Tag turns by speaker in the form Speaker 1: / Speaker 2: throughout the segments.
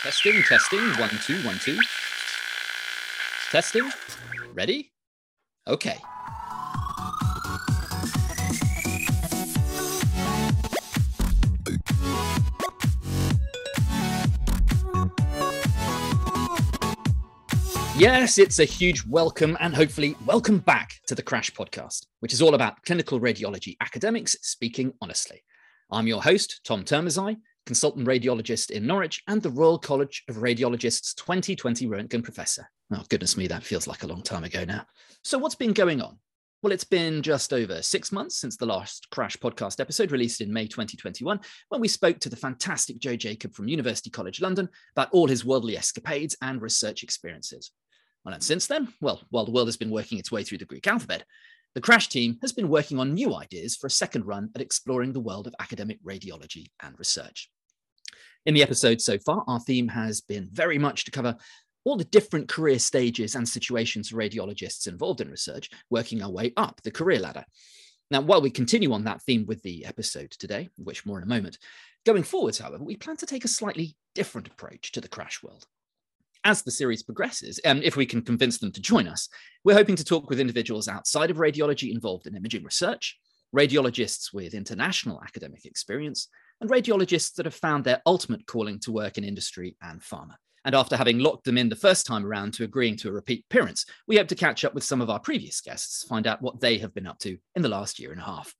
Speaker 1: Testing, testing, one, two, one, two. Testing. Ready? Okay. Yes, it's a huge welcome and hopefully welcome back to the Crash podcast, which is all about clinical radiology academics speaking honestly. I'm your host, Tom Turmezei, consultant radiologist in Norwich and the Royal College of Radiologists 2020 Röntgen Professor. Oh, goodness me, that feels like a long time ago now. So, what's been going on? Well, it's been just over six months since the last Crash podcast episode released in May 2021, when we spoke to the fantastic Joe Jacob from University College London about all his worldly escapades and research experiences. Well, and since then, well, while the world has been working its way through the Greek alphabet, the Crash team has been working on new ideas for a second run at exploring the world of academic radiology and research. In the episode so far, our theme has been very much to cover all the different career stages and situations for radiologists involved in research, working our way up the career ladder. Now, while we continue on that theme with the episode today, which more in a moment, going forwards, however, we plan to take a slightly different approach to the crash world as the series progresses, and if we can convince them to join us, we're hoping to talk with individuals outside of radiology involved in imaging research, radiologists with international academic experience, and radiologists that have found their ultimate calling to work in industry and pharma. And after having locked them in the first time around to agreeing to a repeat appearance, we hope to catch up with some of our previous guests, find out what they have been up to in the last year and a half.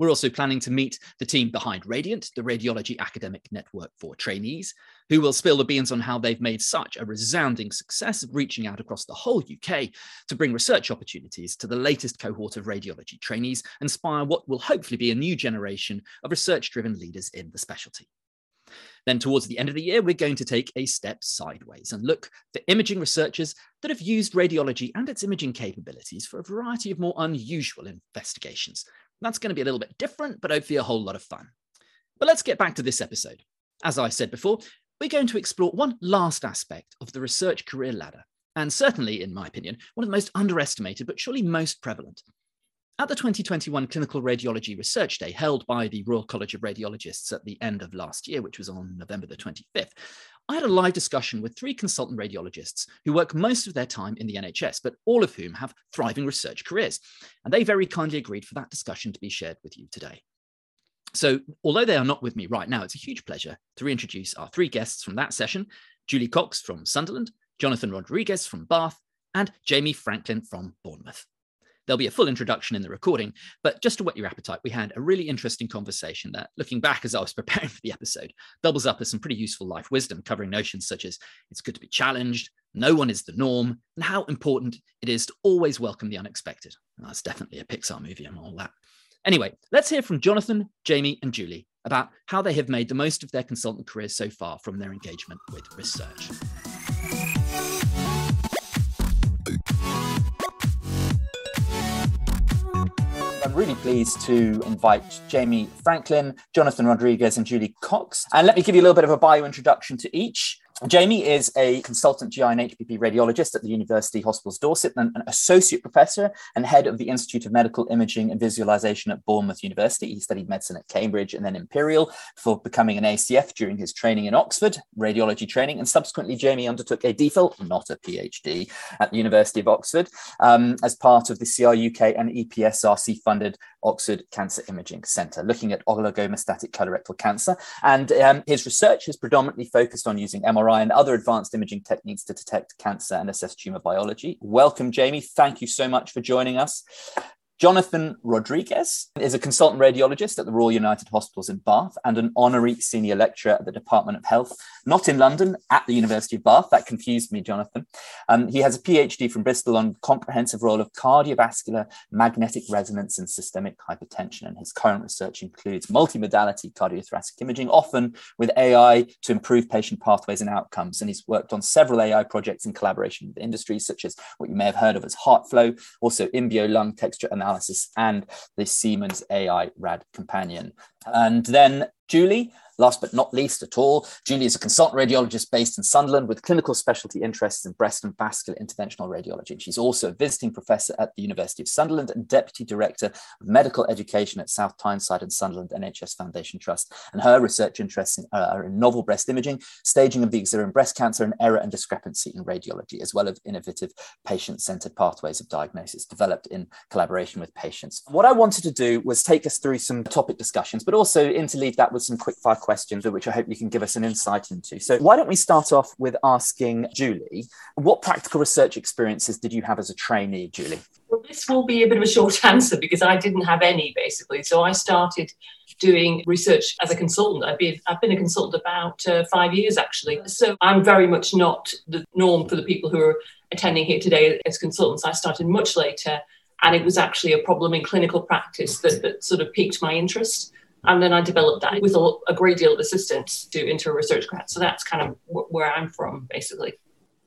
Speaker 1: We're also planning to meet the team behind Radiant, the radiology academic network for trainees, who will spill the beans on how they've made such a resounding success of reaching out across the whole UK to bring research opportunities to the latest cohort of radiology trainees, inspire what will hopefully be a new generation of research driven leaders in the specialty. Then, towards the end of the year, we're going to take a step sideways and look for imaging researchers that have used radiology and its imaging capabilities for a variety of more unusual investigations, that's going to be a little bit different, but hopefully a whole lot of fun. But let's get back to this episode. As I said before, we're going to explore one last aspect of the research career ladder, and certainly, in my opinion, one of the most underestimated, but surely most prevalent. At the 2021 Clinical Radiology Research Day held by the Royal College of Radiologists at the end of last year, which was on November the 25th, I had a live discussion with three consultant radiologists who work most of their time in the NHS, but all of whom have thriving research careers. And they very kindly agreed for that discussion to be shared with you today. So, although they are not with me right now, it's a huge pleasure to reintroduce our three guests from that session Julie Cox from Sunderland, Jonathan Rodrigues from Bath, and Jamie Franklin from Bournemouth. There'll be a full introduction in the recording, but just to whet your appetite, we had a really interesting conversation that, looking back as I was preparing for the episode, doubles up as some pretty useful life wisdom, covering notions such as it's good to be challenged, no one is the norm, and how important it is to always welcome the unexpected. that's definitely a Pixar movie and all that. Anyway, let's hear from Jonathan, Jamie, and Julie about how they have made the most of their consultant careers so far from their engagement with research. I'm really pleased to invite Jamie Franklin, Jonathan Rodrigues, and Julie Cox. And let me give you a little bit of a bio introduction to each. Jamie is a consultant GI and HPB radiologist at the University Hospitals Dorset and an associate professor and head of the Institute of Medical Imaging and Visualization at Bournemouth University. He studied medicine at Cambridge and then Imperial before becoming an ACF during his training in Oxford, radiology training. And subsequently, Jamie undertook a DPhil, not a PhD, at the University of Oxford um, as part of the CRUK and EPSRC funded Oxford Cancer Imaging Centre, looking at oligometastatic colorectal cancer. And um, his research has predominantly focused on using MRI and other advanced imaging techniques to detect cancer and assess tumour biology. Welcome, Jamie. Thank you so much for joining us. Jonathan Rodrigues is a consultant radiologist at the Royal United Hospitals in Bath and an honorary senior lecturer at the Department of Health, not in London, at the University of Bath. That confused me, Jonathan. Um, he has a PhD from Bristol on comprehensive role of cardiovascular magnetic resonance and systemic hypertension. And his current research includes multimodality cardiothoracic imaging, often with AI to improve patient pathways and outcomes. And he's worked on several AI projects in collaboration with industries such as what you may have heard of as HeartFlow, also Imbio lung texture analysis analysis and the Siemens AI RAD companion. And then Julie Last but not least at all, Julie is a consultant radiologist based in Sunderland with clinical specialty interests in breast and vascular interventional radiology. And She's also a visiting professor at the University of Sunderland and deputy director of medical education at South Tyneside and Sunderland NHS Foundation Trust. And her research interests in, uh, are in novel breast imaging, staging of the in breast cancer, and error and discrepancy in radiology, as well as innovative patient centered pathways of diagnosis developed in collaboration with patients. What I wanted to do was take us through some topic discussions, but also interleave that with some quick fire questions questions, which I hope you can give us an insight into. So, why don't we start off with asking Julie, what practical research experiences did you have as a trainee, Julie?
Speaker 2: Well, this will be a bit of a short answer because I didn't have any basically. So, I started doing research as a consultant. I've been, I've been a consultant about uh, five years actually. So, I'm very much not the norm for the people who are attending here today as consultants. I started much later and it was actually a problem in clinical practice that, that sort of piqued my interest. And then I developed that with a, a great deal of assistance to into a research grant. So that's kind of where I'm from, basically.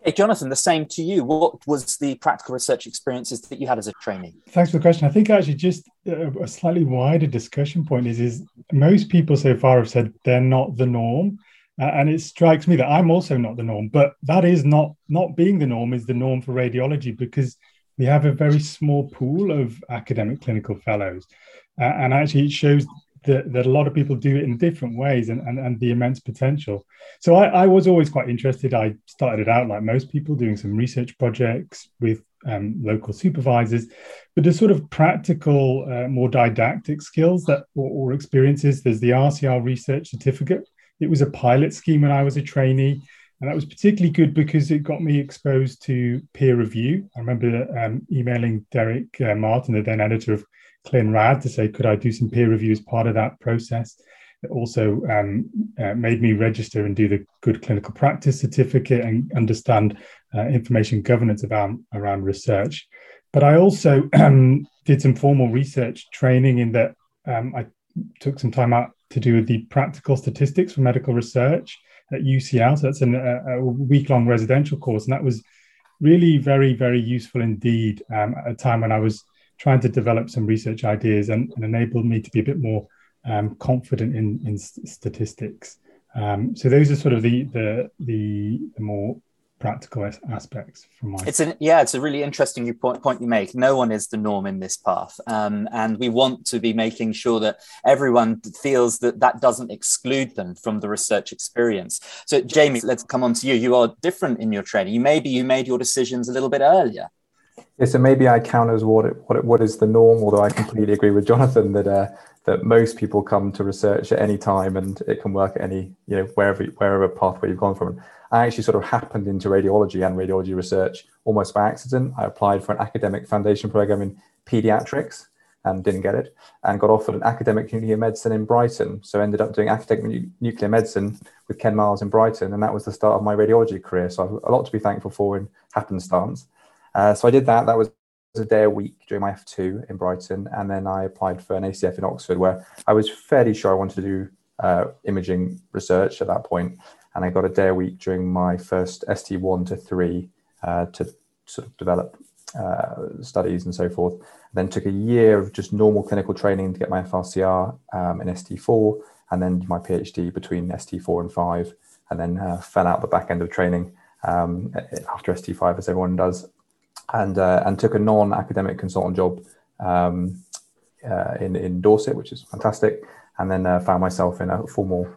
Speaker 1: Hey, Jonathan, the same to you. What was the practical research experiences that you had as a trainee?
Speaker 3: Thanks for the question. I think actually just a slightly wider discussion point is, is most people so far have said they're not the norm. Uh, and it strikes me that I'm also not the norm, but that is not not being the norm is the norm for radiology because we have a very small pool of academic clinical fellows. Uh, and actually, it shows that, that a lot of people do it in different ways and, and, and the immense potential. So I, I was always quite interested. I started it out like most people doing some research projects with um, local supervisors, but the sort of practical, uh, more didactic skills that or, or experiences. There's the RCR research certificate. It was a pilot scheme when I was a trainee. And that was particularly good because it got me exposed to peer review. I remember um, emailing Derek uh, Martin, the then editor of ClinRad to say, could I do some peer review as part of that process? It also um, uh, made me register and do the good clinical practice certificate and understand uh, information governance about, around research. But I also um, did some formal research training in that um, I took some time out to do the practical statistics for medical research at UCL. So that's an, a, a week long residential course. And that was really very, very useful indeed um, at a time when I was trying to develop some research ideas and, and enabled me to be a bit more um, confident in, in statistics. Um, so those are sort of the the the, the more practical aspects from my
Speaker 1: it's an yeah it's a really interesting point, point you make. No one is the norm in this path. Um, and we want to be making sure that everyone feels that that doesn't exclude them from the research experience. So jamie let's come on to you. You are different in your training. You maybe you made your decisions a little bit earlier
Speaker 4: yeah, so maybe I count as what it, what it, what is the norm, although I completely agree with Jonathan that uh, that most people come to research at any time and it can work at any you know wherever wherever pathway you've gone from. I actually sort of happened into radiology and radiology research almost by accident. I applied for an academic foundation program in pediatrics and didn't get it, and got offered an academic nuclear medicine in Brighton. So ended up doing academic nuclear medicine with Ken Miles in Brighton, and that was the start of my radiology career. So I've a lot to be thankful for in happenstance. Uh, so I did that. That was a day a week during my F2 in Brighton. And then I applied for an ACF in Oxford, where I was fairly sure I wanted to do uh, imaging research at that point. And I got a day a week during my first ST1 to 3 uh, to sort of develop uh, studies and so forth. then took a year of just normal clinical training to get my FRCR um, in ST4, and then my PhD between ST4 and 5, and then uh, fell out the back end of training um, after ST5, as everyone does, and uh, and took a non-academic consultant job um, uh, in in Dorset, which is fantastic, and then uh, found myself in a formal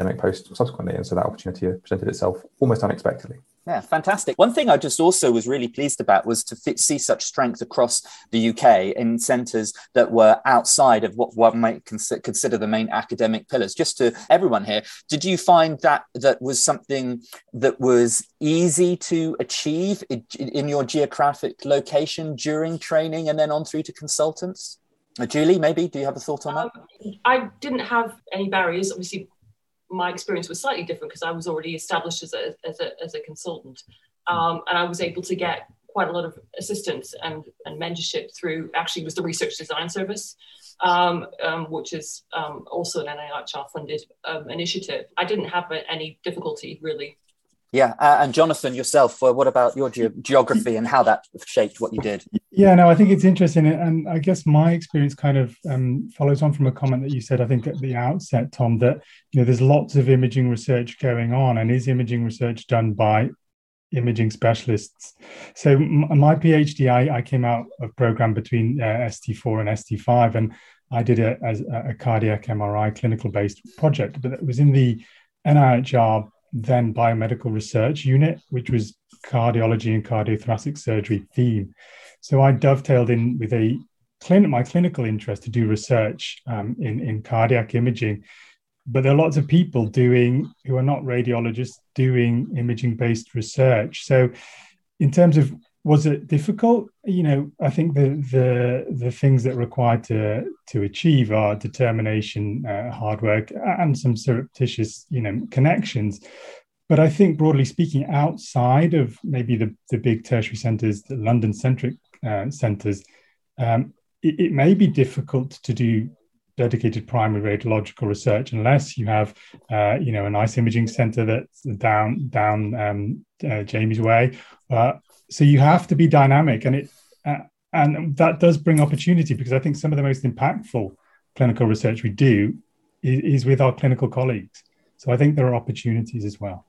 Speaker 4: academic post subsequently, and so that opportunity presented itself almost unexpectedly.
Speaker 1: Yeah, fantastic. One thing I just also was really pleased about was to fit, see such strength across the UK in centres that were outside of what one might consider the main academic pillars. Just to everyone here, did you find that that was something that was easy to achieve in, in your geographic location during training and then on through to consultants? Julie, maybe do you have a thought on that?
Speaker 2: Um, I didn't have any barriers. Obviously, my experience was slightly different because I was already established as a, as a, as a consultant. Um, and I was able to get quite a lot of assistance and, and mentorship through actually was the research design service, um, um, which is um, also an NIHR funded um, initiative. I didn't have any difficulty really.
Speaker 1: Yeah, uh, and Jonathan yourself, uh, what about your ge- geography and how that shaped what you did?
Speaker 3: Yeah, no, I think it's interesting, and I guess my experience kind of um, follows on from a comment that you said. I think at the outset, Tom, that you know there's lots of imaging research going on, and is imaging research done by imaging specialists? So my PhD, I, I came out of program between uh, ST4 and ST5, and I did it as a cardiac MRI clinical based project, but it was in the NIHR then biomedical research unit, which was cardiology and cardiothoracic surgery theme. So I dovetailed in with a clinic, my clinical interest to do research um, in, in cardiac imaging. But there are lots of people doing who are not radiologists doing imaging based research. So, in terms of was it difficult? You know, I think the the the things that required to to achieve are determination, uh, hard work, and some surreptitious, you know, connections. But I think broadly speaking, outside of maybe the the big tertiary centres, the London centric uh, centres, um, it, it, may be difficult to do dedicated primary radiological research unless you have, uh, you know, a nice imaging centre that's down down um, uh, Jamie's way. Uh, so you have to be dynamic, and it uh, and that does bring opportunity because I think some of the most impactful clinical research we do is, is with our clinical colleagues. So I think there are opportunities as well.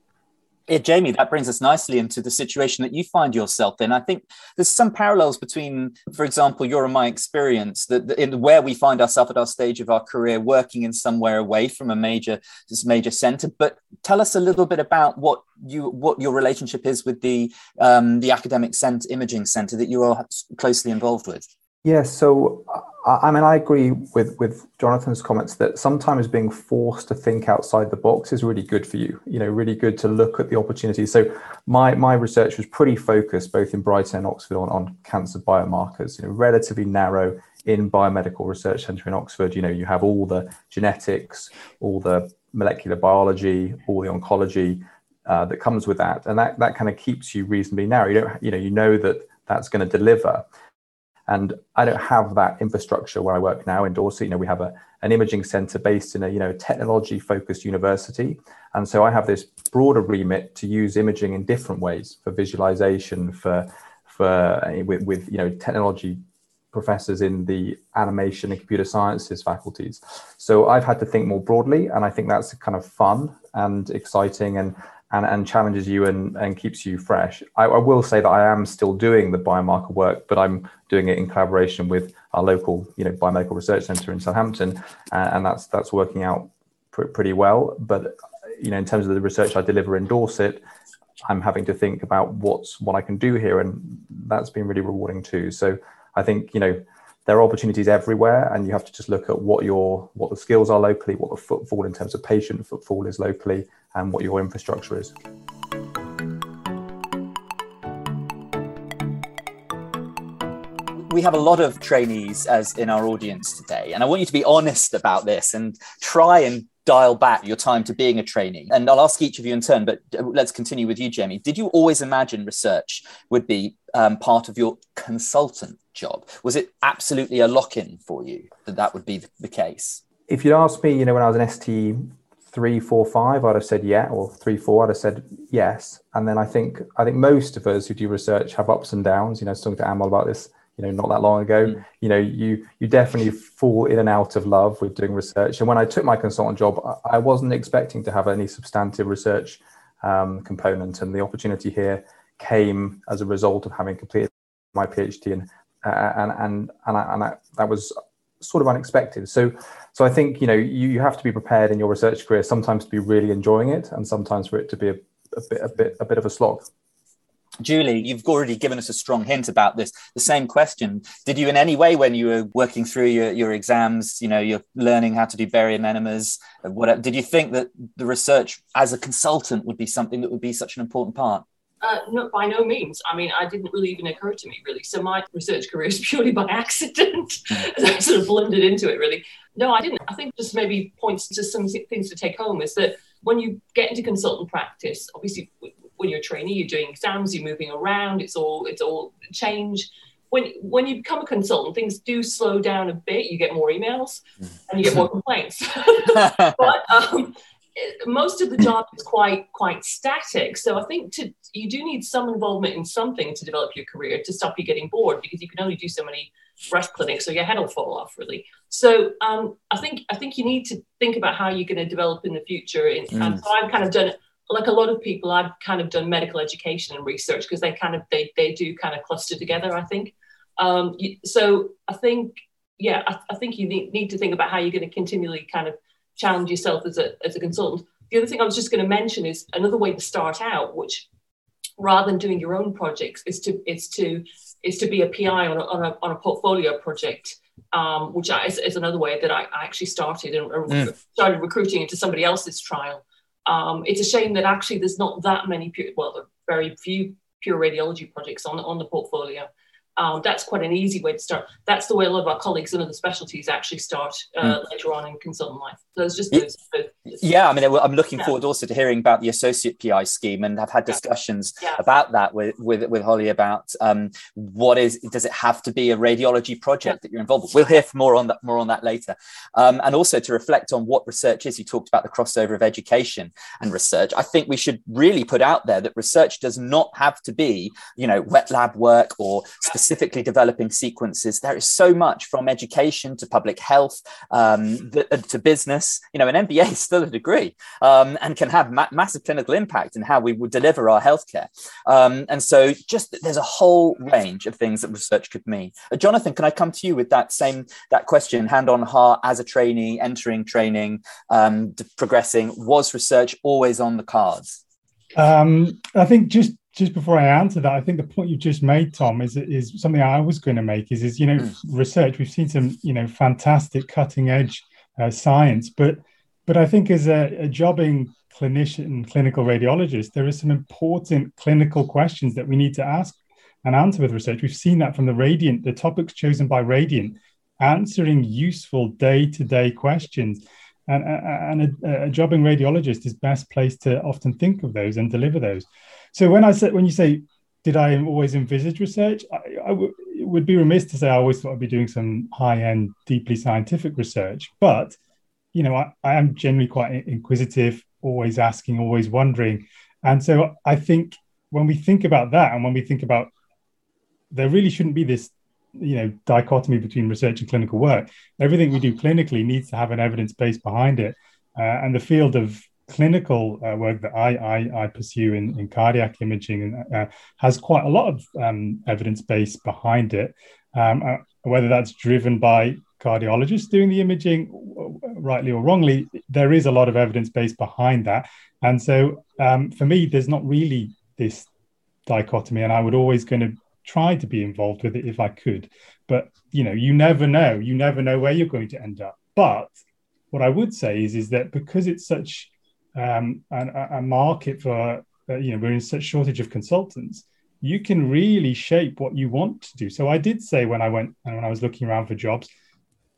Speaker 1: Yeah, Jamie, that brings us nicely into the situation that you find yourself in. I think there's some parallels between, for example, your and my experience that in where we find ourselves at our stage of our career, working in somewhere away from a major this major centre. But tell us a little bit about what you what your relationship is with the um, the academic center, imaging centre that you are closely involved with.
Speaker 4: Yeah, so I mean, I agree with with Jonathan's comments that sometimes being forced to think outside the box is really good for you. You know, really good to look at the opportunities. So my my research was pretty focused both in Brighton and Oxford on, on cancer biomarkers. You know, relatively narrow in biomedical research centre in Oxford. You know, you have all the genetics, all the molecular biology, all the oncology uh, that comes with that, and that that kind of keeps you reasonably narrow. You don't, you know, you know that that's going to deliver. And I don't have that infrastructure where I work now in Dorset. You know, we have a, an imaging center based in a, you know, technology focused university. And so I have this broader remit to use imaging in different ways for visualization, for, for uh, with, with you know, technology professors in the animation and computer sciences faculties. So I've had to think more broadly, and I think that's kind of fun and exciting. And and, and challenges you and, and keeps you fresh. I, I, will say that I am still doing the biomarker work, but I'm doing it in collaboration with our local, you know, biomedical research centre in Southampton, uh, and that's that's working out pr- pretty well. But you know, in terms of the research I deliver in Dorset, I'm having to think about what's what I can do here, and that's been really rewarding too. So I think you know there are opportunities everywhere and you have to just look at what your what the skills are locally what the footfall in terms of patient footfall is locally and what your infrastructure is
Speaker 1: we have a lot of trainees as in our audience today and i want you to be honest about this and try and dial back your time to being a trainee and i'll ask each of you in turn but let's continue with you jamie did you always imagine research would be um, part of your consultant job. Was it absolutely a lock in for you that that would be the case?
Speaker 4: If you'd asked me, you know, when I was an ST three, four, five, I'd have said yeah, or three, four, I'd have said yes. And then I think I think most of us who do research have ups and downs. You know, I was talking to Amal about this, you know, not that long ago. Mm. You know, you you definitely fall in and out of love with doing research. And when I took my consultant job, I wasn't expecting to have any substantive research um, component, and the opportunity here came as a result of having completed my PhD and uh, and and and, I, and I, that was sort of unexpected. So so I think you know you, you have to be prepared in your research career sometimes to be really enjoying it, and sometimes for it to be a, a bit a bit a bit of a slog.
Speaker 1: Julie, you've already given us a strong hint about this. The same question: Did you, in any way, when you were working through your, your exams, you know, you're learning how to do barium enemas, whatever, did you think that the research as a consultant would be something that would be such an important part?
Speaker 2: Uh, no, by no means. I mean, I didn't really even occur to me really. So my research career is purely by accident. I sort of blundered into it really. No, I didn't. I think just maybe points to some things to take home is that when you get into consultant practice, obviously when you're a trainee, you're doing exams, you're moving around. It's all it's all change. When when you become a consultant, things do slow down a bit. You get more emails mm. and you get more complaints. but um, most of the job is quite quite static. So I think to you do need some involvement in something to develop your career to stop you getting bored because you can only do so many breast clinics or your head will fall off really. So um, I think I think you need to think about how you're going to develop in the future. And, mm. and so I've kind of done like a lot of people. I've kind of done medical education and research because they kind of they they do kind of cluster together. I think. Um, so I think yeah, I, I think you need, need to think about how you're going to continually kind of challenge yourself as a, as a consultant. The other thing I was just going to mention is another way to start out, which rather than doing your own projects, is to is to is to be a PI on a, on a, on a portfolio project, um, which is, is, another way that I, I actually started and mm. started recruiting into somebody else's trial. Um, it's a shame that actually there's not that many, pure, well, very few pure radiology projects on, on the portfolio um, that's quite an easy way to start. That's the way a lot of our colleagues in other specialties actually start uh, mm. later on in consultant life. So it's just those,
Speaker 1: yeah. I mean, I'm looking yeah. forward also to hearing about the associate PI scheme, and I've had discussions yeah. about that with with with Holly about um, what is does it have to be a radiology project yeah. that you're involved with. We'll hear more on that more on that later, um, and also to reflect on what research is. You talked about the crossover of education and research. I think we should really put out there that research does not have to be you know wet lab work or specific specifically developing sequences, there is so much from education to public health um, uh, to business. You know, an MBA is still a degree um, and can have ma- massive clinical impact in how we would deliver our healthcare. Um, and so, just there's a whole range of things that research could mean. Uh, Jonathan, can I come to you with that same that question, hand on heart, as a trainee, entering training, um, progressing? Was research always on the cards?
Speaker 3: Um, I think just just before I answer that, I think the point you've just made, Tom, is is something I was going to make. Is is you know mm. research. We've seen some you know fantastic cutting edge uh, science, but but I think as a, a jobbing clinician, clinical radiologist, there are some important clinical questions that we need to ask and answer with research. We've seen that from the Radiant, the topics chosen by Radiant, answering useful day to day questions. And, and a, a jobbing radiologist is best placed to often think of those and deliver those. So when I said when you say did I always envisage research, I, I w- would be remiss to say I always thought I'd be doing some high end, deeply scientific research. But you know, I, I am generally quite inquisitive, always asking, always wondering, and so I think when we think about that, and when we think about there really shouldn't be this you know dichotomy between research and clinical work everything we do clinically needs to have an evidence base behind it uh, and the field of clinical uh, work that I, I, I pursue in, in, cardiac imaging uh, has quite a lot of um, evidence base behind it. Um, uh, whether that's driven by cardiologists doing the imaging, rightly or wrongly, there is a lot of evidence base behind that. And so um, for me, there's not really this dichotomy, and I would always going to try to be involved with it if I could. But you know, you never know. You never know where you're going to end up. But what I would say is, is that because it's such um, a, a market for uh, you know we're in such shortage of consultants you can really shape what you want to do so i did say when i went and when i was looking around for jobs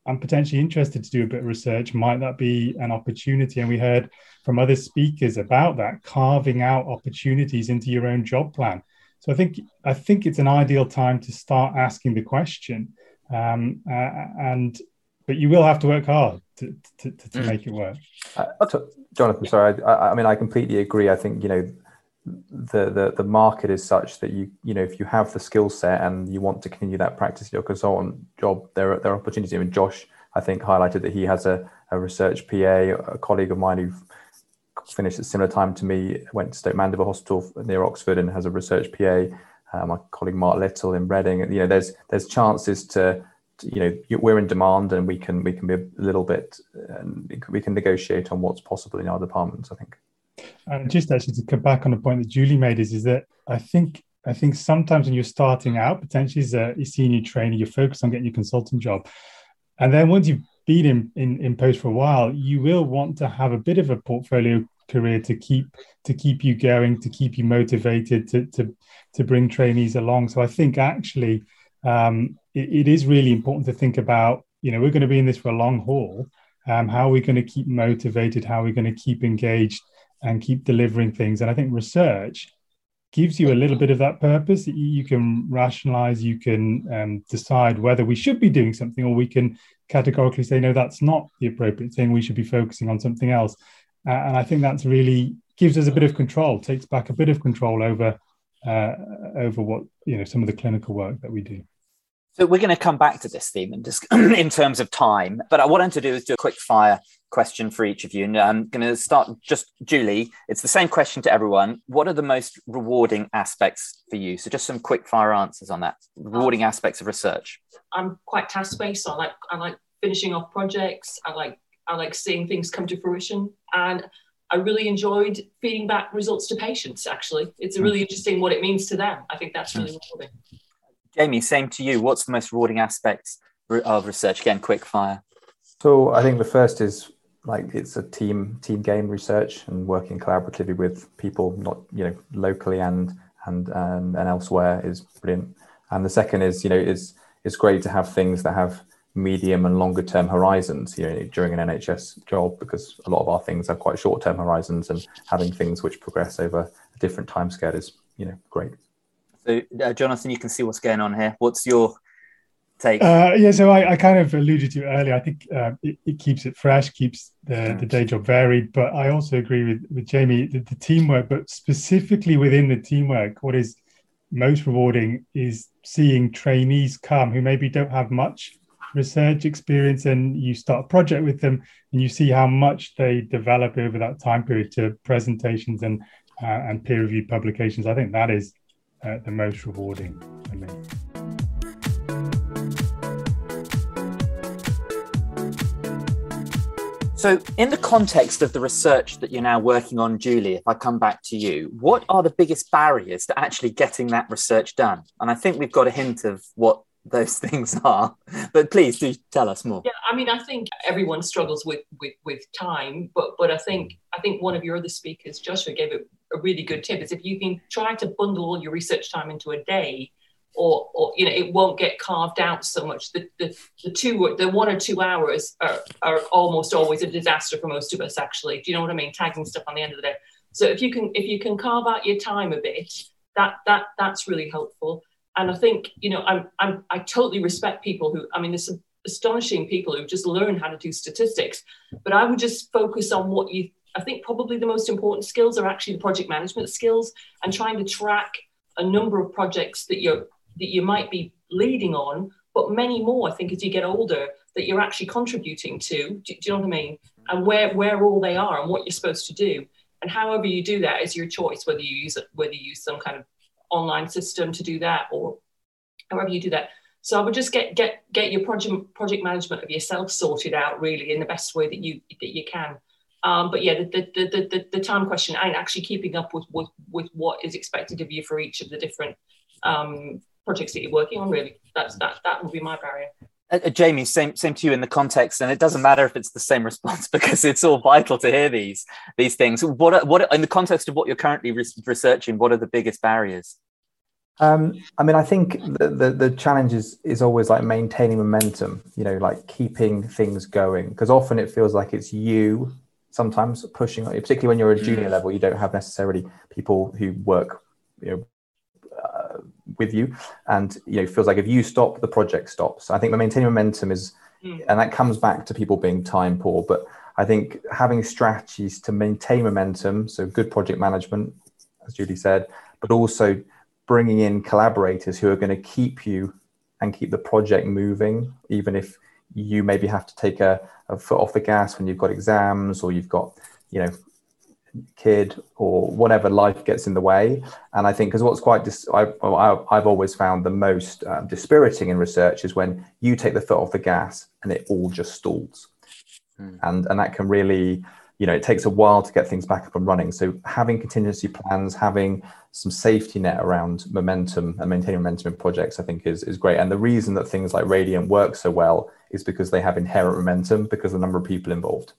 Speaker 3: i'm potentially interested to do a bit of research might that be an opportunity and we heard from other speakers about that carving out opportunities into your own job plan so i think i think it's an ideal time to start asking the question um, uh, and but you will have to work hard to, to, to, to mm. make it work. Uh,
Speaker 4: Jonathan, sorry, I, I, mean, I completely agree. I think, you know, the, the, the market is such that you, you know, if you have the skill set and you want to continue that practice your consultant job, there are, there are opportunities. I mean, Josh, I think, highlighted that he has a, a research PA, a colleague of mine who finished at similar time to me, went to Stoke Mandeville Hospital near Oxford and has a research PA. Uh, my colleague Mark Little in Reading. You know, there's there's chances to you know we're in demand and we can we can be a little bit we can negotiate on what's possible in our departments i think
Speaker 3: and just actually to come back on the point that julie made is is that i think i think sometimes when you're starting out potentially as a senior trainer you're focused on getting your consulting job and then once you've been in, in, in post for a while you will want to have a bit of a portfolio career to keep to keep you going to keep you motivated to to to bring trainees along so i think actually um, it, it is really important to think about, you know, we're going to be in this for a long haul. Um, how are we going to keep motivated? How are we going to keep engaged and keep delivering things? And I think research gives you a little bit of that purpose. You can rationalize, you can um, decide whether we should be doing something, or we can categorically say, no, that's not the appropriate thing. We should be focusing on something else. Uh, and I think that's really gives us a bit of control, takes back a bit of control over uh, over what you know some of the clinical work that we do.
Speaker 1: So we're going to come back to this theme in, just in terms of time, but what I wanted to do is do a quick fire question for each of you. And I'm going to start just Julie. It's the same question to everyone. What are the most rewarding aspects for you? So just some quick fire answers on that. Rewarding um, aspects of research.
Speaker 2: I'm quite task based. So I like I like finishing off projects. I like I like seeing things come to fruition, and I really enjoyed feeding back results to patients. Actually, it's really hmm. interesting what it means to them. I think that's really rewarding.
Speaker 1: Jamie, same to you. What's the most rewarding aspects of research? Again, quick fire.
Speaker 4: So I think the first is like it's a team team game research and working collaboratively with people, not you know locally and and and, and elsewhere is brilliant. And the second is you know is it's great to have things that have medium and longer term horizons you know during an nhs job because a lot of our things are quite short term horizons and having things which progress over a different time scale is you know great
Speaker 1: so, uh, Jonathan, you can see what's going on here. What's your take?
Speaker 3: Uh, yeah, so I, I, kind of alluded to earlier. I think uh, it, it, keeps it fresh, keeps the, the day job varied. But I also agree with, with Jamie the, the teamwork, but specifically within the teamwork, what is most rewarding is seeing trainees come who maybe don't have much research experience and you start a project with them and you see how much they develop over that time period to presentations and uh, and peer reviewed publications i think that is uh, the most rewarding for me.
Speaker 1: So, in the context of the research that you're now working on, Julie, if I come back to you, what are the biggest barriers to actually getting that research done? And I think we've got a hint of what those things are, but please do tell us more.
Speaker 2: Yeah, I mean, I think everyone struggles with with with time, but but I think I think one of your other speakers, Joshua, gave it a really good tip. Is if you can try to bundle all your research time into a day or, or you know it won't get carved out so much. The, the, the two the one or two hours are, are almost always a disaster for most of us actually. Do you know what i mean? Tagging stuff on the end of the day. So if you can if you can carve out your time a bit that that that's really helpful and i think you know i'm, I'm i totally respect people who i mean there's some astonishing people who just learn how to do statistics but i would just focus on what you I think probably the most important skills are actually the project management skills and trying to track a number of projects that you're that you might be leading on, but many more, I think, as you get older, that you're actually contributing to. Do, do, you know what I mean? And where where all they are and what you're supposed to do. And however you do that is your choice, whether you use it, whether you use some kind of online system to do that or however you do that. So I would just get get get your project project management of yourself sorted out really in the best way that you that you can. Um, but yeah, the, the, the, the, the time question and actually keeping up with, with, with what is expected of you for each of the different um, projects that you're working on, really. That's, that, that would be my barrier.
Speaker 1: Uh, uh, Jamie, same same to you in the context, and it doesn't matter if it's the same response because it's all vital to hear these these things. What are, what in the context of what you're currently re- researching? What are the biggest barriers?
Speaker 4: Um, I mean, I think the, the, the challenge is is always like maintaining momentum. You know, like keeping things going because often it feels like it's you sometimes pushing, particularly when you're a junior mm. level, you don't have necessarily people who work, you know, uh, with you, and you know, feels like if you stop, the project stops. I think maintaining momentum is, mm. and that comes back to people being time poor, but I think having strategies to maintain momentum, so good project management, as Julie said, but also bringing in collaborators who are going to keep you and keep the project moving, even if you maybe have to take a, a foot off the gas when you've got exams or you've got, you know, kid or whatever life gets in the way. And I think because what's quite dis- I, have always found the most um, dispiriting in research is when you take the foot off the gas and it all just stalls, mm. and and that can really you know it takes a while to get things back up and running. So having contingency plans, having some safety net around momentum and maintaining momentum in projects, I think is is great. And the reason that things like Radiant work so well is because they have inherent momentum because the number of people involved.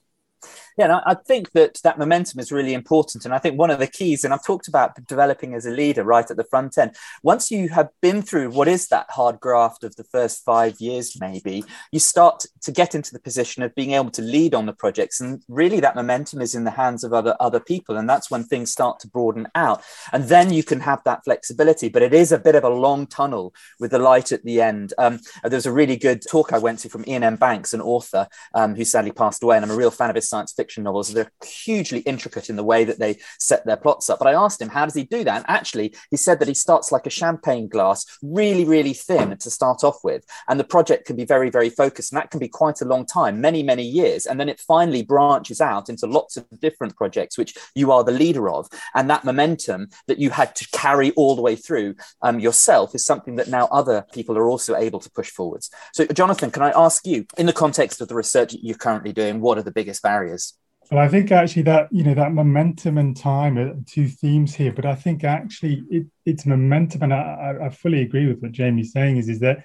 Speaker 1: Yeah, and I think that that momentum is really important. And I think one of the keys, and I've talked about developing as a leader right at the front end. Once you have been through what is that hard graft of the first five years, maybe, you start to get into the position of being able to lead on the projects. And really, that momentum is in the hands of other, other people. And that's when things start to broaden out. And then you can have that flexibility. But it is a bit of a long tunnel with the light at the end. Um, there's a really good talk I went to from Iain M. Banks, an author um, who sadly passed away. And I'm a real fan of his science fiction fiction novels, they're hugely intricate in the way that they set their plots up. But I asked him, how does he do that? And actually, he said that he starts like a champagne glass, really, really thin to start off with. And the project can be very, very focused. And that can be quite a long time, many, many years. And then it finally branches out into lots of different projects, which you are the leader of. And that momentum that you had to carry all the way through um, yourself is something that now other people are also able to push forwards. So, Jonathan, can I ask you, in the context of the research you're currently doing, what are the biggest barriers?
Speaker 3: Well, I think actually that you know that momentum and time are two themes here, but I think actually it, it's momentum, and I, I fully agree with what Jamie's saying. Is is that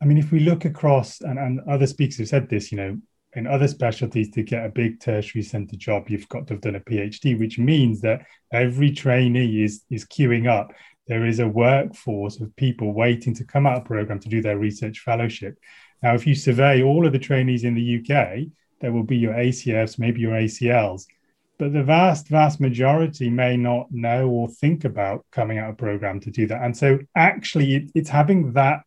Speaker 3: I mean, if we look across, and, and other speakers have said this, you know, in other specialties, to get a big tertiary centre job, you've got to have done a PhD, which means that every trainee is is queuing up. There is a workforce of people waiting to come out of program to do their research fellowship. Now, if you survey all of the trainees in the UK, there will be your ACFs, maybe your ACLs, but the vast, vast majority may not know or think about coming out of program to do that. And so, actually, it's having that.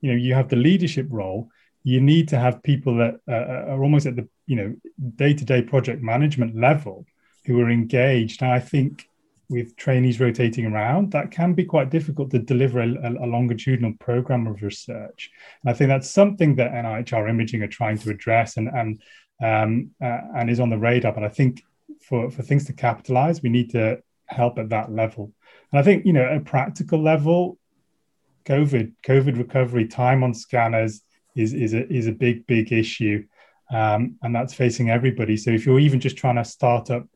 Speaker 3: You know, you have the leadership role. You need to have people that uh, are almost at the you know day-to-day project management level who are engaged. And I think with trainees rotating around, that can be quite difficult to deliver a, a, longitudinal program of research. And I think that's something that NIHR Imaging are trying to address and and um, uh, and is on the radar. But I think for for things to capitalize, we need to help at that level. And I think you know at a practical level, COVID COVID recovery time on scanners is is a is a big big issue. Um, and that's facing everybody. So if you're even just trying to start up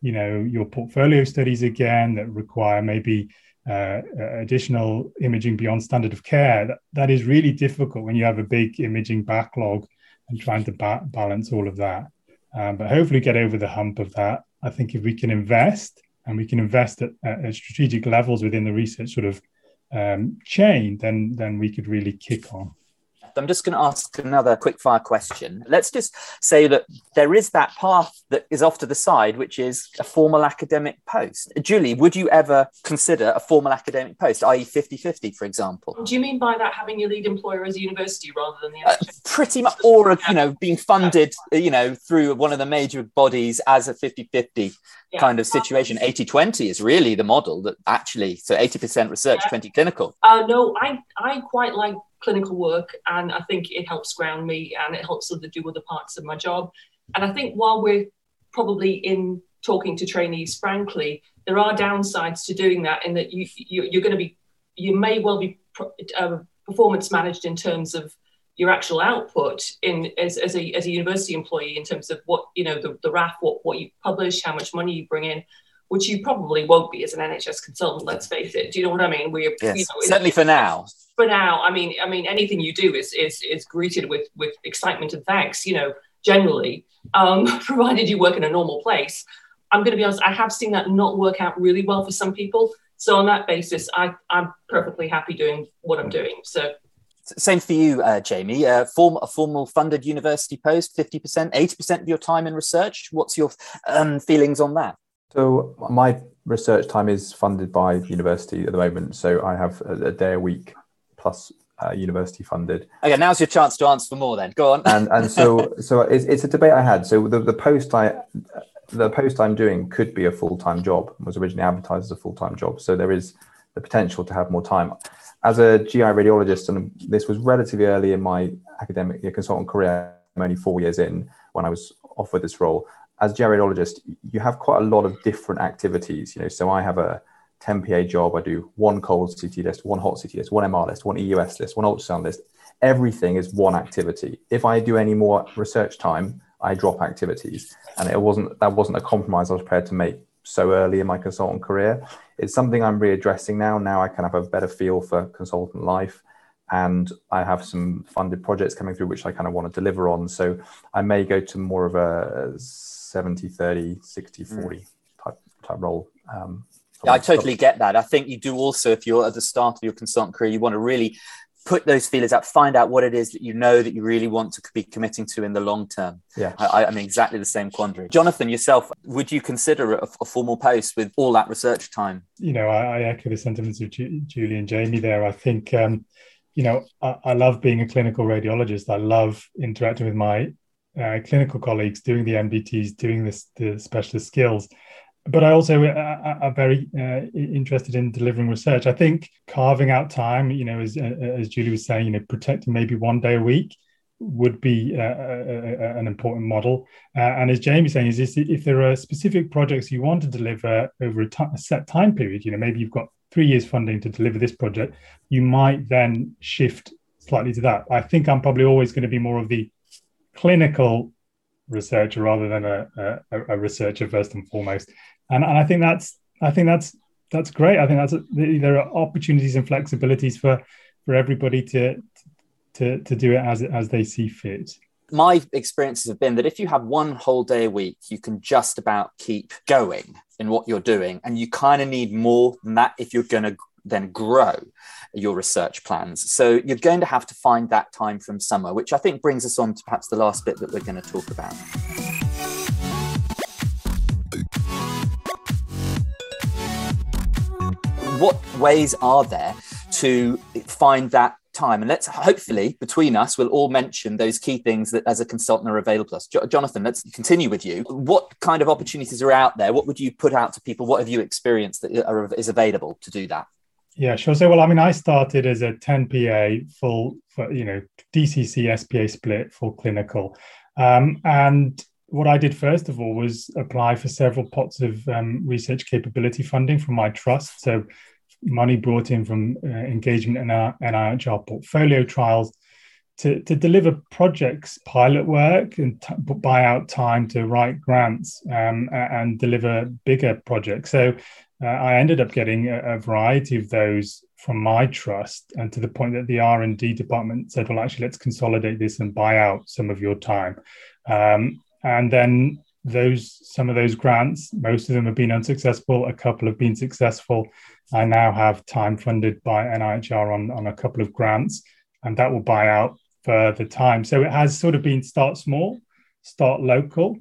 Speaker 3: you know your portfolio studies again that require maybe uh, additional imaging beyond standard of care that, that is really difficult when you have a big imaging backlog and trying to ba- balance all of that. Um, but hopefully get over the hump of that. I think if we can invest and we can invest at, at strategic levels within the research sort of um, chain then then we could really kick on
Speaker 1: I'm just going to ask another quick fire question. Let's just say that there is that path that is off to the side, which is a formal academic post. Julie, would you ever consider a formal academic post, i.e., 50 50, for example?
Speaker 2: Do you mean by that having your lead employer as a university rather than the uh,
Speaker 1: Pretty much, or, you know, being funded, you know, through one of the major bodies as a 50 50 yeah. kind of situation. 80 20 is really the model that actually, so 80% research, yeah. 20 clinical.
Speaker 2: Uh, no, I, I quite like clinical work and I think it helps ground me and it helps other do other parts of my job. And I think while we're probably in talking to trainees, frankly, there are downsides to doing that in that you, you are going to be you may well be uh, performance managed in terms of your actual output in as, as a as a university employee in terms of what you know the, the REF what what you publish how much money you bring in which you probably won't be as an NHS consultant let's face it do you know what I mean
Speaker 1: we're yes, you know, certainly for now
Speaker 2: for now, I mean, I mean, anything you do is is is greeted with with excitement and thanks. You know, generally, um, provided you work in a normal place. I'm going to be honest. I have seen that not work out really well for some people. So on that basis, I I'm perfectly happy doing what I'm doing. So.
Speaker 1: Same for you, uh, Jamie. Uh, form a formal funded university post, fifty percent, eighty percent of your time in research. What's your um, feelings on that?
Speaker 4: So my research time is funded by university at the moment. So I have a, a day a week plus uh, university funded.
Speaker 1: Okay, now's your chance to answer for more. Then go on.
Speaker 4: and and so so it's, it's a debate I had. So the, the post I the post I'm doing could be a full time job. Was originally advertised as a full time job. So there is the potential to have more time. As a GI radiologist, and this was relatively early in my academic consultant career. I'm only four years in when I was offered this role. As GI you have quite a lot of different activities. You know, so I have a 10 PA job, I do one cold CT list, one hot CT list, one MR list, one EUS list, one ultrasound list. Everything is one activity. If I do any more research time, I drop activities. And it wasn't that wasn't a compromise I was prepared to make so early in my consultant career. It's something I'm readdressing now. Now I can have a better feel for consultant life. And I have some funded projects coming through which I kind of want to deliver on. So I may go to more of a 70, 30, 60, 40 mm. type, type role. Um,
Speaker 1: yeah, I totally get that. I think you do also, if you're at the start of your consultant career, you want to really put those feelers out, find out what it is that you know that you really want to be committing to in the long term.
Speaker 4: Yeah,
Speaker 1: I, I mean exactly the same quandary. Jonathan, yourself, would you consider a, a formal post with all that research time?
Speaker 3: You know, I, I echo the sentiments of Ju- Julie and Jamie there. I think, um, you know, I, I love being a clinical radiologist. I love interacting with my uh, clinical colleagues doing the MDTs, doing this the specialist skills. But I also uh, are very uh, interested in delivering research. I think carving out time, you know, as, uh, as Julie was saying, you know, protecting maybe one day a week would be uh, uh, an important model. and as Jamie's saying, is this, if there are specific projects you want to deliver over a, t- a set time period, you know, maybe you've got three years funding to deliver this project, you might then shift slightly to that. I think I'm probably always going to be more of the clinical researcher rather than a, a, a researcher first and foremost. And, and I think that's I think that's that's great. I think that's a, there are opportunities and flexibilities for for everybody to to to do it as as they see fit
Speaker 5: my experiences have been that if you have one whole day a week, you can just about keep going in what you're doing. And you kind of need more than that if you're going to then grow your research plans. So you're going to have to find that time from somewhere, which I think brings us on to perhaps the last bit that we're going to talk about. What ways are there to find that time. And let's hopefully between us, we'll all mention those key things that as a consultant are available to us. Jo- Jonathan, let's continue with you. What kind of opportunities are out there? What would you put out to people? What have you experienced that are, is available to do that?
Speaker 3: Yeah, sure. So, well, I mean, I started as a 10 PA full, for, you know, DCC SPA split full clinical. Um, and what I did first of all was apply for several pots of um, research capability funding from my trust. So money brought in from uh, engagement our NIHR portfolio trials to, to deliver projects, pilot work, and t- buy out time to write grants um, and deliver bigger projects. So uh, I ended up getting a, a, variety of those from my trust, and to the point that the R and D department said, "Well, actually, let's consolidate this and buy out some of your time." Um, and then those some of those grants, most of them have been unsuccessful. A couple have been successful. I now have time funded by NIHR on, on a couple of grants, and that will buy out further time. So it has sort of been start small, start local,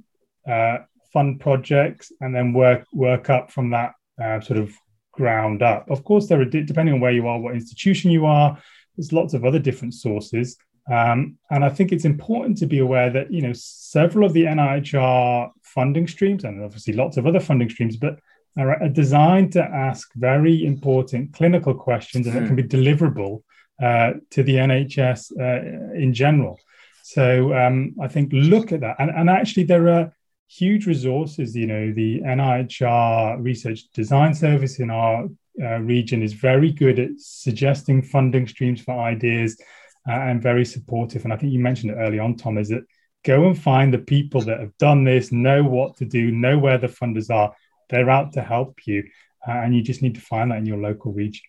Speaker 3: uh, fund projects, and then work work up from that uh, sort of ground up. Of course, there are depending on where you are, what institution you are. There's lots of other different sources, um, and I think it's important to be aware that you know several of the NIHR funding streams, and obviously lots of other funding streams, but are designed to ask very important clinical questions and it can be hmm. deliverable uh, to the NHS uh, in general. So um, I think look at that. And, and actually, there are huge resources. You know, the NIHR Research Design Service in our uh, region is very good at suggesting funding streams for ideas uh, and very supportive. And I think you mentioned it early on, Tom, is that go and find the people that have done this, know what to do, know where the funders are, they're out to help you, uh, and you just need to find that in your local region.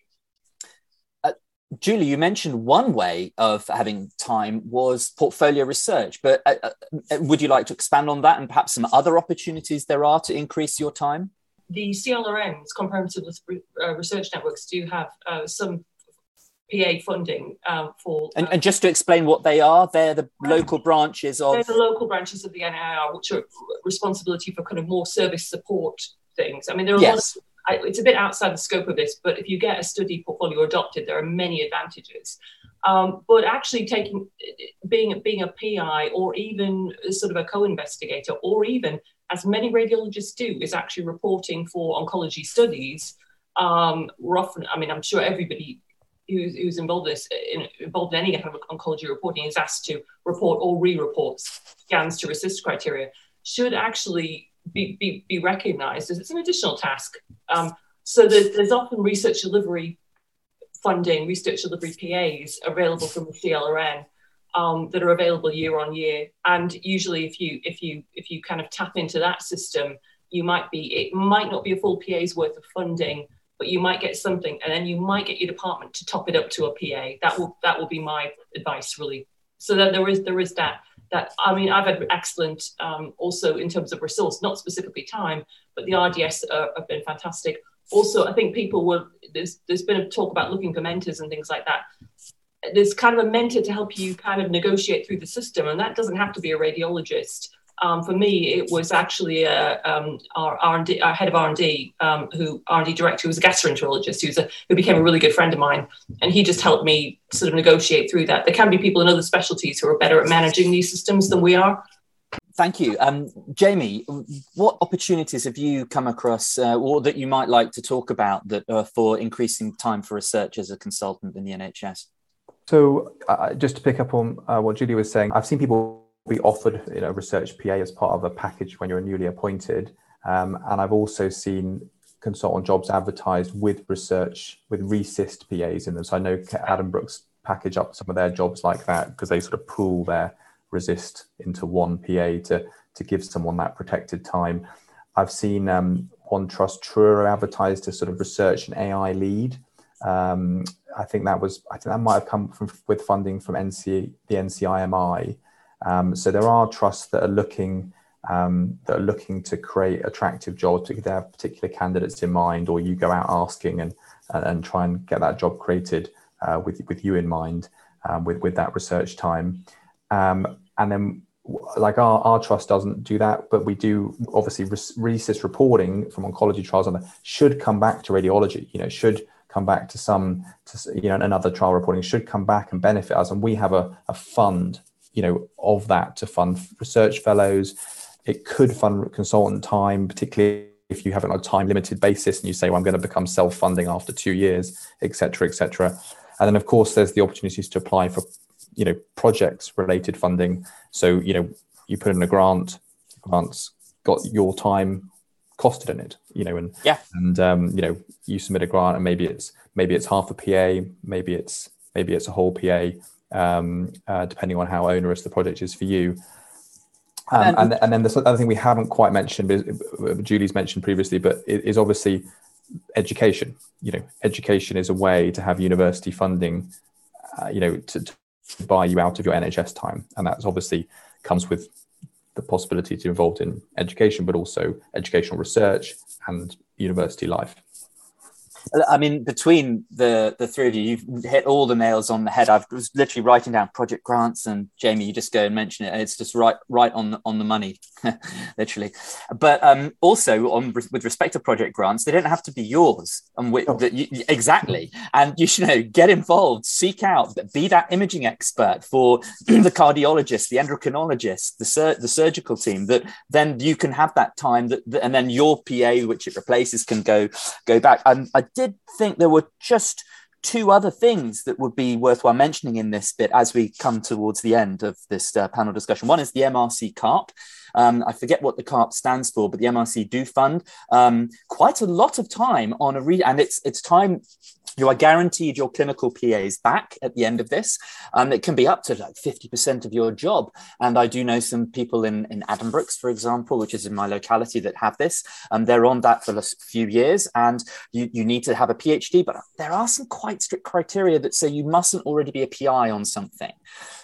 Speaker 5: Uh, Julie, you mentioned one way of having time was portfolio research, but uh, uh, would you like to expand on that and perhaps some other opportunities there are to increase your time?
Speaker 2: The CLRNs, comprehensive uh, research networks, do have uh, some PA funding um, for.
Speaker 5: And, and, just to explain what they are, they're the local branches of.
Speaker 2: They're the local branches of the NIR, which are responsibility for kind of more service support things. I mean, there are yes. Of, I, it's a bit outside the scope of this, but if you get a study portfolio adopted, there are many advantages. Um, but actually, taking being being a PI or even sort of a co-investigator, or even as many radiologists do, is actually reporting for oncology studies. Um, often, I mean, I'm sure everybody who's, who's involved in this in, involved in any kind of oncology reporting is asked to report or re-report scans to RECIST criteria should actually be, be, be recognized as it's an additional task. Um, so there's, there's often research delivery funding, research delivery PAs available from the CLRN um, that are available year on year. And usually, if you if you if you kind of tap into that system, you might be it might not be a full PA's worth of funding, but you might get something, and then you might get your department to top it up to a PA. That will that will be my advice, really. So that there is there is that that I mean I've had excellent um, also in terms of resource, not specifically time, but the RDS uh, have been fantastic. Also, I think people were there's there's been a talk about looking for mentors and things like that. There's kind of a mentor to help you kind of negotiate through the system, and that doesn't have to be a radiologist. Um, for me, it was actually uh, um, our R&D, our head of R&D, um, who R&D director, who was a gastroenterologist, who's a, who became a really good friend of mine, and he just helped me sort of negotiate through that. There can be people in other specialties who are better at managing these systems than we are,
Speaker 1: Thank you. Um, Jamie, what opportunities have you come across uh, or that you might like to talk about that are for increasing time for research as a consultant in the NHS?
Speaker 4: So, uh, just to pick up on uh, what Julie was saying, I've seen people be offered you know, research PA as part of a package when you're newly appointed. Um, and I've also seen consultant jobs advertised with research, with RECIST PAs in them. So I know Addenbrooke's package up some of their jobs like that because they sort of pool their RECIST into one PA to to give someone that protected time. I've seen um, one trust Truro advertised to sort of research and AI lead. Um, I think that was I think that might have come from with funding from NC the NCIMI. Um, so there are trusts that are looking um, that are looking to create attractive jobs, to they have particular candidates in mind, or you go out asking and and, try and get that job created uh, with with you in mind, um, with with that research time. Um, and then like our, our trust doesn't do that, but we do obviously RECIST reporting from oncology trials on that should come back to radiology, you know, should come back to some, to, you know, another trial reporting should come back and benefit us. And we have a, a fund, you know, of that to fund research fellows. It could fund consultant time, particularly if you have it on a time limited basis and you say, well, I'm going to become self-funding after two years, et cetera, et cetera. And then of course, there's the opportunities to apply for you know projects related funding so you know you put in a grant grants got your time costed in it you know and
Speaker 1: yeah
Speaker 4: and um, you know you submit a grant and maybe it's maybe it's half a pa maybe it's maybe it's a whole pa um, uh, depending on how onerous the project is for you um, and, and then the other thing we haven't quite mentioned, but Julie's mentioned previously, but is obviously education. You know, education is a way to have university funding. Uh, you know, to, to, buy you out of your NHS time. And that's obviously comes with the possibility to be involved in education, but also educational research and university life.
Speaker 1: I mean, between the the three of you, you've hit all the nails on the head. I was literally writing down project grants, and Jamie, you just go and mention it, and it's just right right on the, on the money, literally. But um, also on with respect to project grants, they don't have to be yours, and with, oh. you, exactly. And you should know, get involved, seek out, be that imaging expert for the cardiologist, the endocrinologist, the sur- the surgical team. That then you can have that time that, that, and then your PA, which it replaces, can go go back. And I did think there were just two other things that would be worthwhile mentioning in this bit as we come towards the end of this uh, panel discussion. One is the MRC CARP. Um, I forget what the CARP stands for, but the MRC do fund um, quite a lot of time on a read, and it's it's time you are guaranteed your clinical PAs back at the end of this. Um, it can be up to like 50% of your job. And I do know some people in, in Addenbrooke's, for example, which is in my locality that have this. Um, they're on that for a few years and you, you need to have a PhD, but there are some quite strict criteria that say you mustn't already be a PI on something.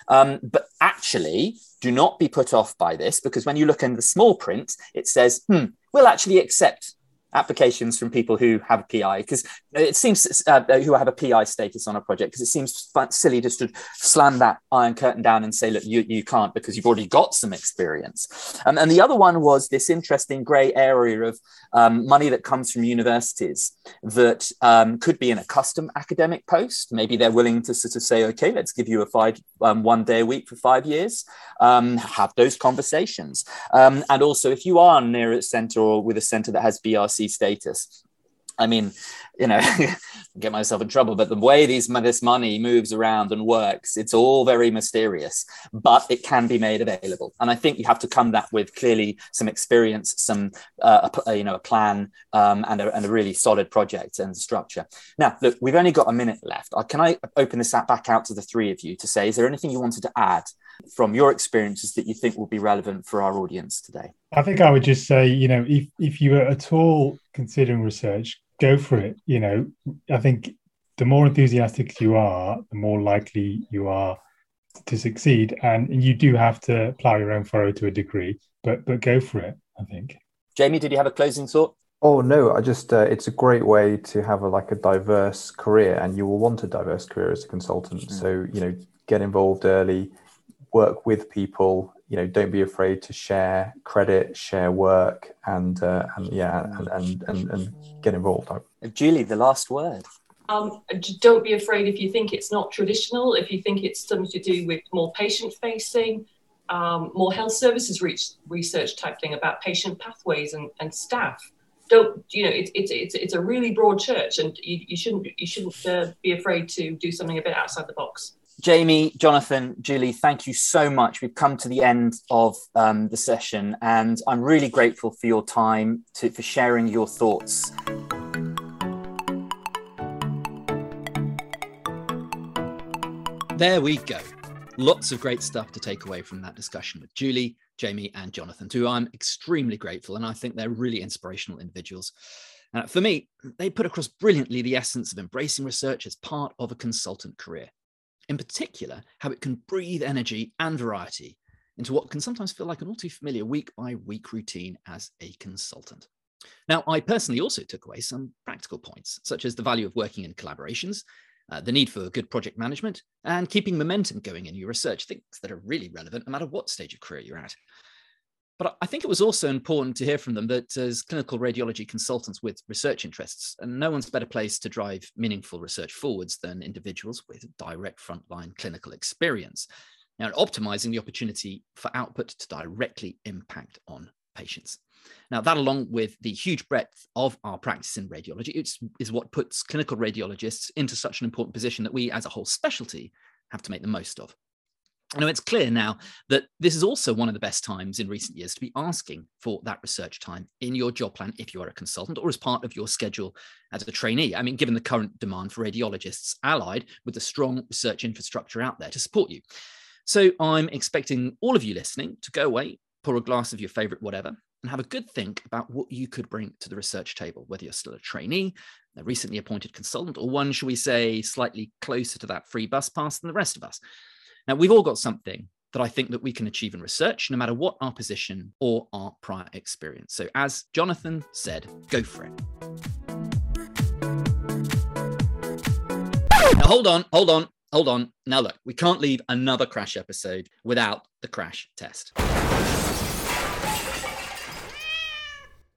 Speaker 1: Um, but actually, do not be put off by this because when you look in the small print, it says, hmm, we'll actually accept applications from people who have a PI because it seems uh, who have a PI status on a project because it seems silly just to slam that iron curtain down and say look you, you can't because you've already got some experience. Um, and the other one was this interesting grey area of um, money that comes from universities that um, could be in a custom academic post. Maybe they're willing to sort of say okay let's give you a five um, one day a week for five years um, have those conversations. Um, and also if you are near a center or with a center that has BRC status. I mean, you know, get myself in trouble, but the way these this money moves around and works, it's all very mysterious, but it can be made available. And I think you have to come that with clearly some experience, some uh, a, you know a plan, um, and, a, and a really solid project and structure. Now, look, we've only got a minute left. Uh, can I open this back out to the three of you to say, is there anything you wanted to add from your experiences that you think will be relevant for our audience today?
Speaker 3: I think I would just say, you know, if if you are at all considering research, go for it. You know, I think the more enthusiastic you are, the more likely you are to succeed. And you do have to plow your own furrow to a degree, but but go for it. I think.
Speaker 1: Jamie, did you have a closing thought?
Speaker 4: Oh no, I just uh, it's a great way to have a like a diverse career, and you will want a diverse career as a consultant. Mm. So you know, get involved early, work with people. You know, don't be afraid to share credit, share work, and uh, and yeah, and, and and and get involved.
Speaker 1: Julie, the last word.
Speaker 2: Um, don't be afraid if you think it's not traditional. If you think it's something to do with more patient facing, um, more health services research type thing about patient pathways and, and staff. Don't you know? It's it's it's it's a really broad church, and you, you shouldn't you shouldn't uh, be afraid to do something a bit outside the box.
Speaker 5: Jamie, Jonathan, Julie, thank you so much. We've come to the end of um, the session, and I'm really grateful for your time to, for sharing your thoughts.
Speaker 1: There we go. Lots of great stuff to take away from that discussion with Julie, Jamie, and Jonathan, who I'm extremely grateful. And I think they're really inspirational individuals. Uh, for me, they put across brilliantly the essence of embracing research as part of a consultant career. In particular, how it can breathe energy and variety into what can sometimes feel like an all too familiar week by week routine as a consultant. Now, I personally also took away some practical points, such as the value of working in collaborations uh, the need for good project management, and keeping momentum going in your research, things that are really relevant no matter what stage of career you're at. But I think it was also important to hear from them that as clinical radiology consultants with research interests, and no one's better placed to drive meaningful research forwards than individuals with direct frontline clinical experience. Now, optimizing the opportunity for output to directly impact on patients. Now, that along with the huge breadth of our practice in radiology, is what puts clinical radiologists into such an important position that we as a whole specialty have to make the most of. Now, it's clear now that this is also one of the best times in recent years to be asking for that research time in your job plan if you are a consultant or as part of your schedule as a trainee. I mean, given the current demand for radiologists, allied with the strong research infrastructure out there to support you. So I'm expecting all of you listening to go away, pour a glass of your favorite whatever, and have a good think about what you could bring to the research table, whether you're still a trainee, a recently appointed consultant, or one, shall we say, slightly closer to that free bus pass than the rest of us. Now, we've all got something that I think that we can achieve in research, no matter what our position or our prior experience. So, as Jonathan said, go for it. Now, hold on, hold on, hold on. Now, look, we can't leave another crash episode without the crash test.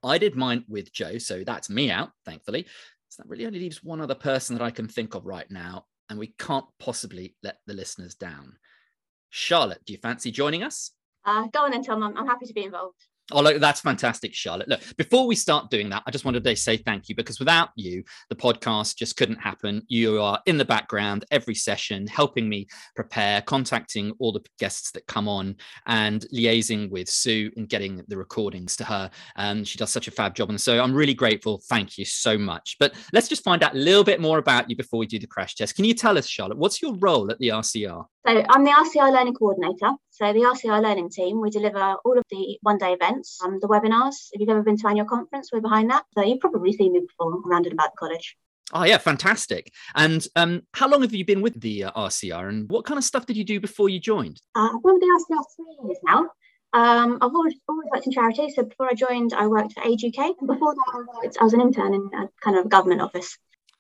Speaker 1: I did mine with Joe, so that's me out, thankfully. So that really only leaves one other person that I can think of right now, and we can't possibly let the listeners down. Charlotte, do you fancy joining us?
Speaker 6: Uh, go on then, Tom. I'm, I'm happy to be involved.
Speaker 1: Oh, look, that's fantastic, Charlotte. Look, before we start doing that, I just wanted to say thank you because without you, the podcast just couldn't happen. You are in the background every session, helping me prepare, contacting all the guests that come on, and liaising with Sue and getting the recordings to her. And she does such a fab job. And so I'm really grateful. Thank you so much. But let's just find out a little bit more about you before we do the crash test. Can you tell us, Charlotte, what's your role at the RCR?
Speaker 6: So I'm the RCR Learning Coordinator. So the RCR Learning team, we deliver all of the one-day events, um, the webinars. If you've ever been to annual conference, we're behind that. So you've probably seen me before around and about the college.
Speaker 1: Oh yeah, fantastic! And um, how long have you been with the uh, RCR, and what kind of stuff did you do before you joined?
Speaker 6: Uh, I've been with the RCR three years now. Um, I've always, always worked in charity. So before I joined, I worked for Age UK. Before that, I, worked, I was an intern in a kind of government office.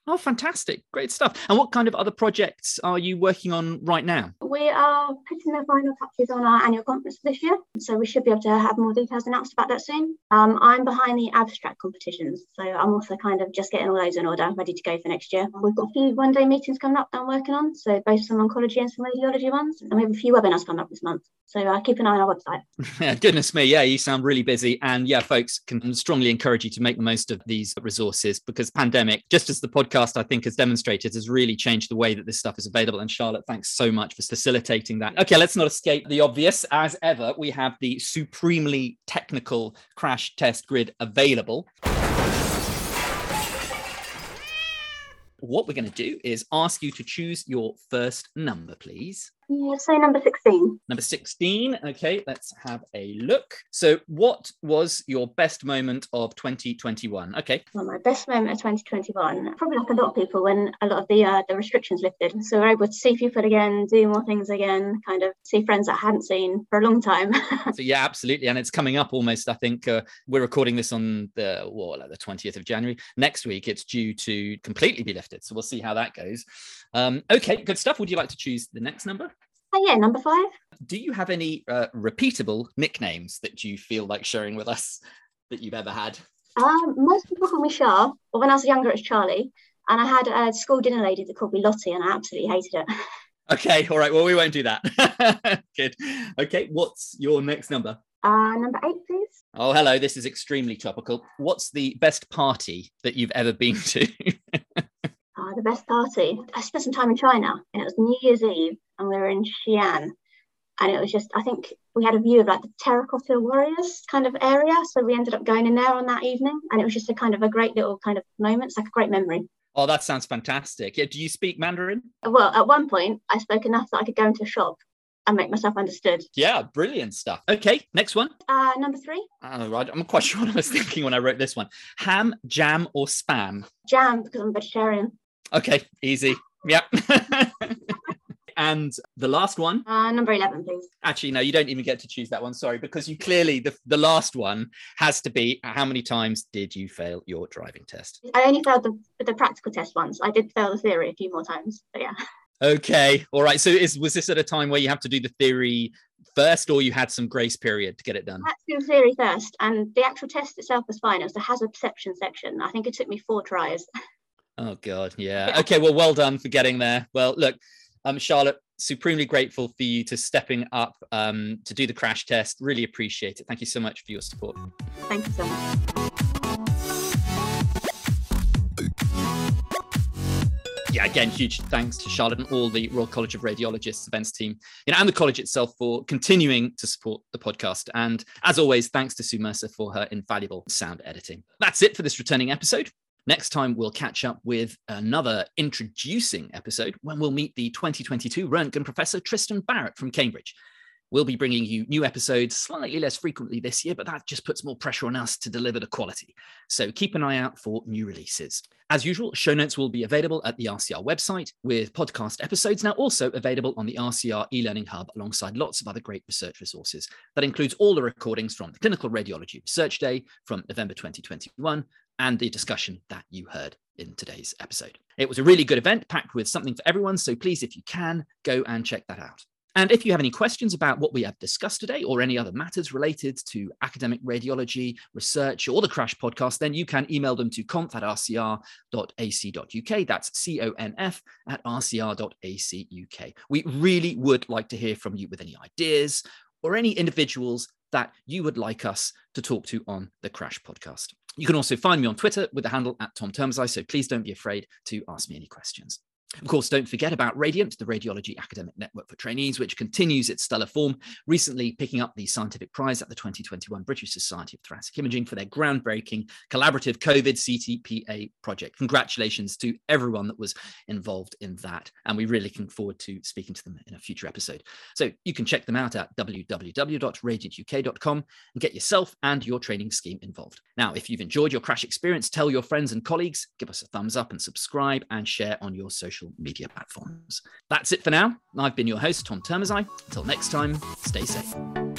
Speaker 1: Oh, fantastic. Great stuff. And what kind of other projects are you working on right now?
Speaker 6: We are putting the final touches on our annual conference this year. So we should be able to have more details announced about that soon. Um, I'm behind the abstract competitions. So I'm also kind of just getting all those in order, ready to go for next year. We've got a few one day meetings coming up that I'm working on. So both some oncology and some radiology ones. And we have a few webinars coming up this month. So uh, keep an eye on our website.
Speaker 1: yeah, goodness me. Yeah, you sound really busy. And yeah, folks can strongly encourage you to make the most of these resources because pandemic, just as the podcast I think has demonstrated, has really changed the way that this stuff is available. And Charlotte, thanks so much for facilitating that. Okay, let's not escape the obvious. As ever, we have the supremely technical crash test grid available. What we're going to do is ask you to choose your first number, please.
Speaker 6: Yeah, say number 16.
Speaker 1: Number 16. Okay, let's have a look. So, what was your best moment of 2021? Okay.
Speaker 6: Well, my best moment of 2021, probably like a lot of people, when a lot of the uh, the restrictions lifted. So, we're able to see people again, do more things again, kind of see friends that I hadn't seen for a long time.
Speaker 1: so, yeah, absolutely. And it's coming up almost, I think uh, we're recording this on the, what, like the 20th of January. Next week, it's due to completely be lifted. So, we'll see how that goes. Um, okay, good stuff. Would you like to choose the next number?
Speaker 6: Oh, yeah, number five.
Speaker 1: Do you have any uh, repeatable nicknames that you feel like sharing with us that you've ever had?
Speaker 6: Um, most people call me Char, but when I was younger, it was Charlie. And I had a school dinner lady that called me Lottie, and I absolutely hated it.
Speaker 1: Okay, all right. Well, we won't do that. Good. Okay, what's your next number?
Speaker 6: Uh, number eight, please.
Speaker 1: Oh, hello. This is extremely topical. What's the best party that you've ever been to?
Speaker 6: uh, the best party. I spent some time in China, and it was New Year's Eve, and we were in Xi'an, and it was just. I think we had a view of like the terracotta warriors kind of area, so we ended up going in there on that evening, and it was just a kind of a great little kind of moment. It's like a great memory.
Speaker 1: Oh, that sounds fantastic. Yeah, do you speak Mandarin?
Speaker 6: Well, at one point, I spoke enough that I could go into a shop and make myself understood.
Speaker 1: Yeah, brilliant stuff. Okay, next one.
Speaker 6: Uh, number three.
Speaker 1: Oh, I'm not quite sure what I was thinking when I wrote this one. Ham, jam, or spam?
Speaker 6: Jam, because I'm vegetarian.
Speaker 1: Okay, easy. Yep. and the last one?
Speaker 6: Uh, number 11, please.
Speaker 1: Actually, no, you don't even get to choose that one. Sorry, because you clearly, the, the last one has to be how many times did you fail your driving test?
Speaker 6: I only failed the, the practical test once. I did fail the theory a few more times, but yeah.
Speaker 1: Okay. All right. So is was this at a time where you have to do the theory first or you had some grace period to get it done?
Speaker 6: I had to do theory first and the actual test itself was fine. It was the hazard perception section. I think it took me four tries.
Speaker 1: Oh god, yeah. Okay, well well done for getting there. Well, look, um, Charlotte, supremely grateful for you to stepping up um, to do the crash test. Really appreciate it. Thank you so much for your support.
Speaker 6: Thank you so much.
Speaker 1: yeah, again, huge thanks to Charlotte and all the Royal College of Radiologists events team, you know, and the college itself for continuing to support the podcast. And as always, thanks to Sue Mercer for her invaluable sound editing. That's it for this returning episode. Next time, we'll catch up with another introducing episode when we'll meet the 2022 Röntgen professor Tristan Barrett from Cambridge. We'll be bringing you new episodes slightly less frequently this year, but that just puts more pressure on us to deliver the quality. So keep an eye out for new releases. As usual, show notes will be available at the RCR website with podcast episodes now also available on the RCR e-learning hub alongside lots of other great research resources. That includes all the recordings from the Clinical Radiology Research Day from November 2021 and the discussion that you heard in today's episode. It was a really good event packed with something for everyone, so please, if you can, go and check that out. And if you have any questions about what we have discussed today or any other matters related to academic radiology, research, or the Crash podcast, then you can email them to conf at rcr.ac.uk. That's C O N F at rcr.ac.uk. We really would like to hear from you with any ideas or any individuals that you would like us to talk to on the Crash podcast. You can also find me on Twitter with the handle at Tom Turmezei, so please don't be afraid to ask me any questions. Of course, don't forget about Radiant, the Radiology Academic Network for Trainees, which continues its stellar form, recently picking up the scientific prize at the 2021 British Society of Thoracic Imaging for their groundbreaking collaborative COVID CTPA project. Congratulations to everyone that was involved in that. And we're really looking forward to speaking to them in a future episode. So you can check them out at www.radiantuk.com and get yourself and your training scheme involved. Now, if you've enjoyed your crash experience, tell your friends and colleagues, give us a thumbs up and subscribe and share on your social social media platforms. That's it for now. I've been your host, Tom Turmezei. Until next time, stay safe.